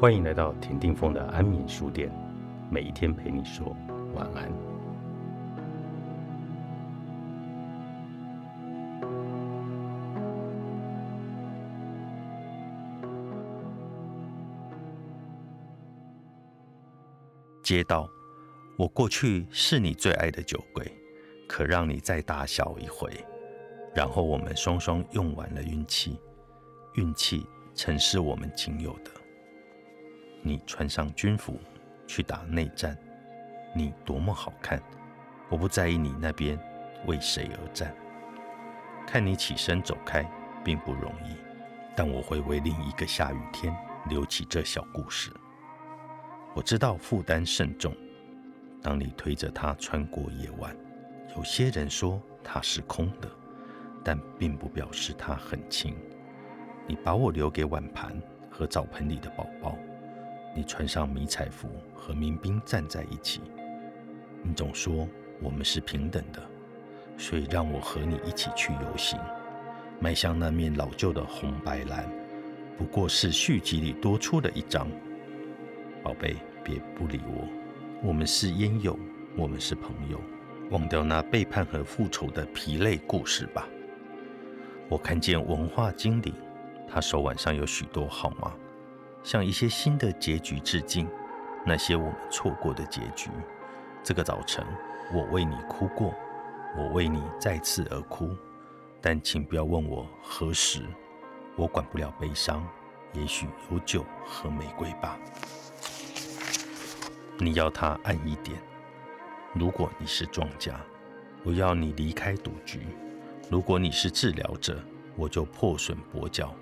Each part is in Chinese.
欢迎来到田定峰的安眠书店，每一天陪你说晚安。街道，我过去是你最爱的酒鬼，可让你再大笑一回，然后我们双双用完了运气，运气曾是我们仅有的。你穿上军服去打内战，你多么好看！我不在意你那边为谁而战。看你起身走开并不容易，但我会为另一个下雨天留起这小故事。我知道负担甚重。当你推着它穿过夜晚，有些人说它是空的，但并不表示它很轻。你把我留给碗盘和澡盆里的宝宝。你穿上迷彩服和民兵站在一起，你总说我们是平等的，所以让我和你一起去游行，迈向那面老旧的红白蓝，不过是续集里多出的一张。宝贝，别不理我，我们是烟友，我们是朋友，忘掉那背叛和复仇的疲累故事吧。我看见文化精灵，他手腕上有许多号码。向一些新的结局致敬，那些我们错过的结局。这个早晨，我为你哭过，我为你再次而哭。但请不要问我何时，我管不了悲伤。也许有酒和玫瑰吧。你要它暗一点。如果你是庄家，我要你离开赌局；如果你是治疗者，我就破损跛脚。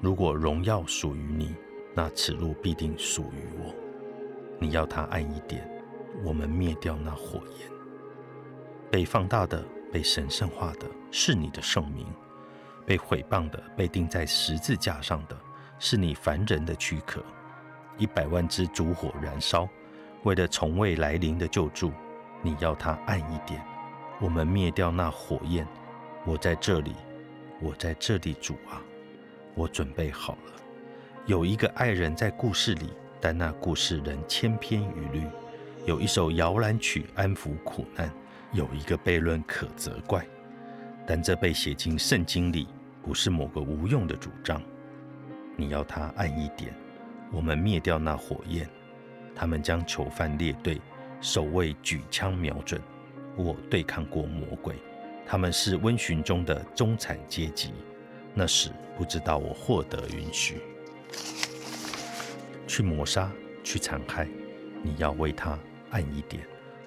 如果荣耀属于你。那此路必定属于我。你要它暗一点，我们灭掉那火焰。被放大的、被神圣化的是你的圣名；被毁谤的、被钉在十字架上的是你凡人的躯壳。一百万只烛火燃烧，为了从未来临的救助。你要它暗一点，我们灭掉那火焰。我在这里，我在这里，主啊，我准备好了。有一个爱人在故事里，但那故事仍千篇一律。有一首摇篮曲安抚苦难，有一个悖论可责怪，但这被写进圣经里，不是某个无用的主张。你要它暗一点，我们灭掉那火焰。他们将囚犯列队，守卫举枪瞄准。我对抗过魔鬼，他们是温驯中的中产阶级。那时不知道我获得允许。去磨杀，去残害，你要为他暗一点。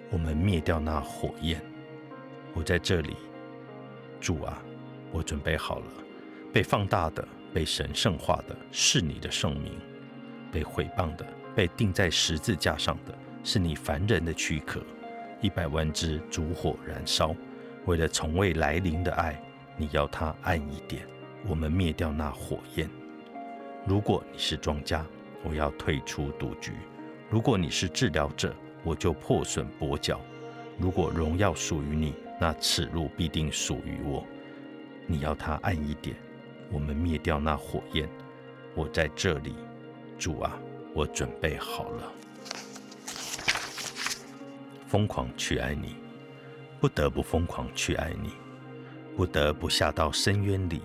我们灭掉那火焰。我在这里，主啊，我准备好了。被放大的，被神圣化的是你的圣名；被毁谤的，被钉在十字架上的是你凡人的躯壳。一百万只烛火燃烧，为了从未来临的爱，你要它暗一点。我们灭掉那火焰。如果你是庄家，我要退出赌局；如果你是治疗者，我就破损跛脚。如果荣耀属于你，那此路必定属于我。你要它暗一点，我们灭掉那火焰。我在这里，主啊，我准备好了。疯狂去爱你，不得不疯狂去爱你，不得不下到深渊里，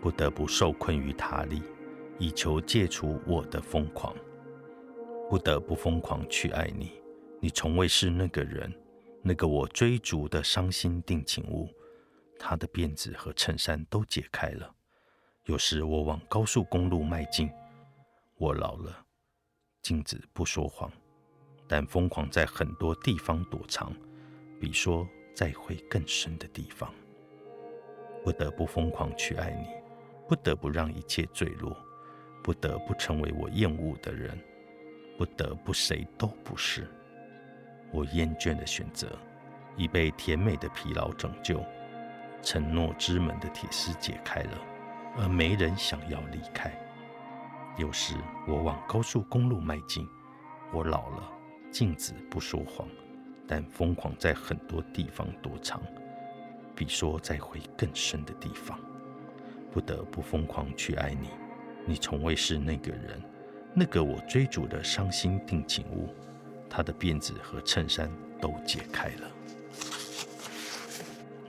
不得不受困于塔里。以求戒除我的疯狂，不得不疯狂去爱你。你从未是那个人，那个我追逐的伤心定情物。他的辫子和衬衫都解开了。有时我往高速公路迈进，我老了。镜子不说谎，但疯狂在很多地方躲藏，比说在会更深的地方。不得不疯狂去爱你，不得不让一切坠落。不得不成为我厌恶的人，不得不谁都不是。我厌倦的选择已被甜美的疲劳拯救，承诺之门的铁丝解开了，而没人想要离开。有时我往高速公路迈进，我老了，镜子不说谎，但疯狂在很多地方躲藏，比说再会更深的地方。不得不疯狂去爱你。你从未是那个人，那个我追逐的伤心定情物，他的辫子和衬衫都解开了。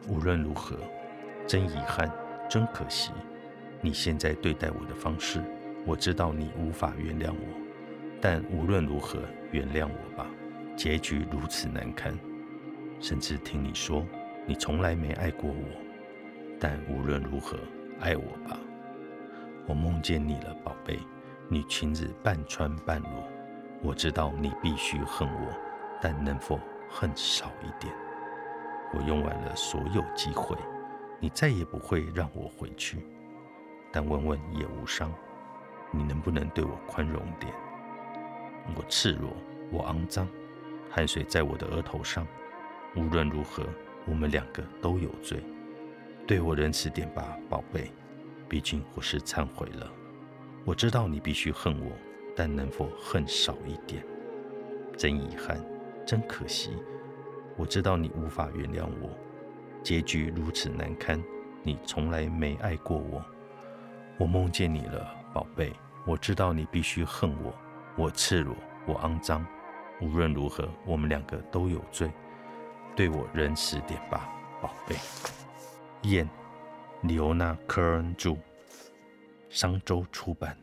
无论如何，真遗憾，真可惜，你现在对待我的方式，我知道你无法原谅我，但无论如何，原谅我吧。结局如此难堪，甚至听你说你从来没爱过我，但无论如何，爱我吧。我梦见你了，宝贝。你裙子半穿半裸，我知道你必须恨我，但能否恨少一点？我用完了所有机会，你再也不会让我回去。但问问也无伤，你能不能对我宽容点？我赤裸，我肮脏，汗水在我的额头上。无论如何，我们两个都有罪。对我仁慈点吧，宝贝。毕竟我是忏悔了。我知道你必须恨我，但能否恨少一点？真遗憾，真可惜。我知道你无法原谅我，结局如此难堪。你从来没爱过我。我梦见你了，宝贝。我知道你必须恨我。我赤裸，我肮脏。无论如何，我们两个都有罪。对我仁慈点吧，宝贝。燕，李欧娜·科恩著。商周出版。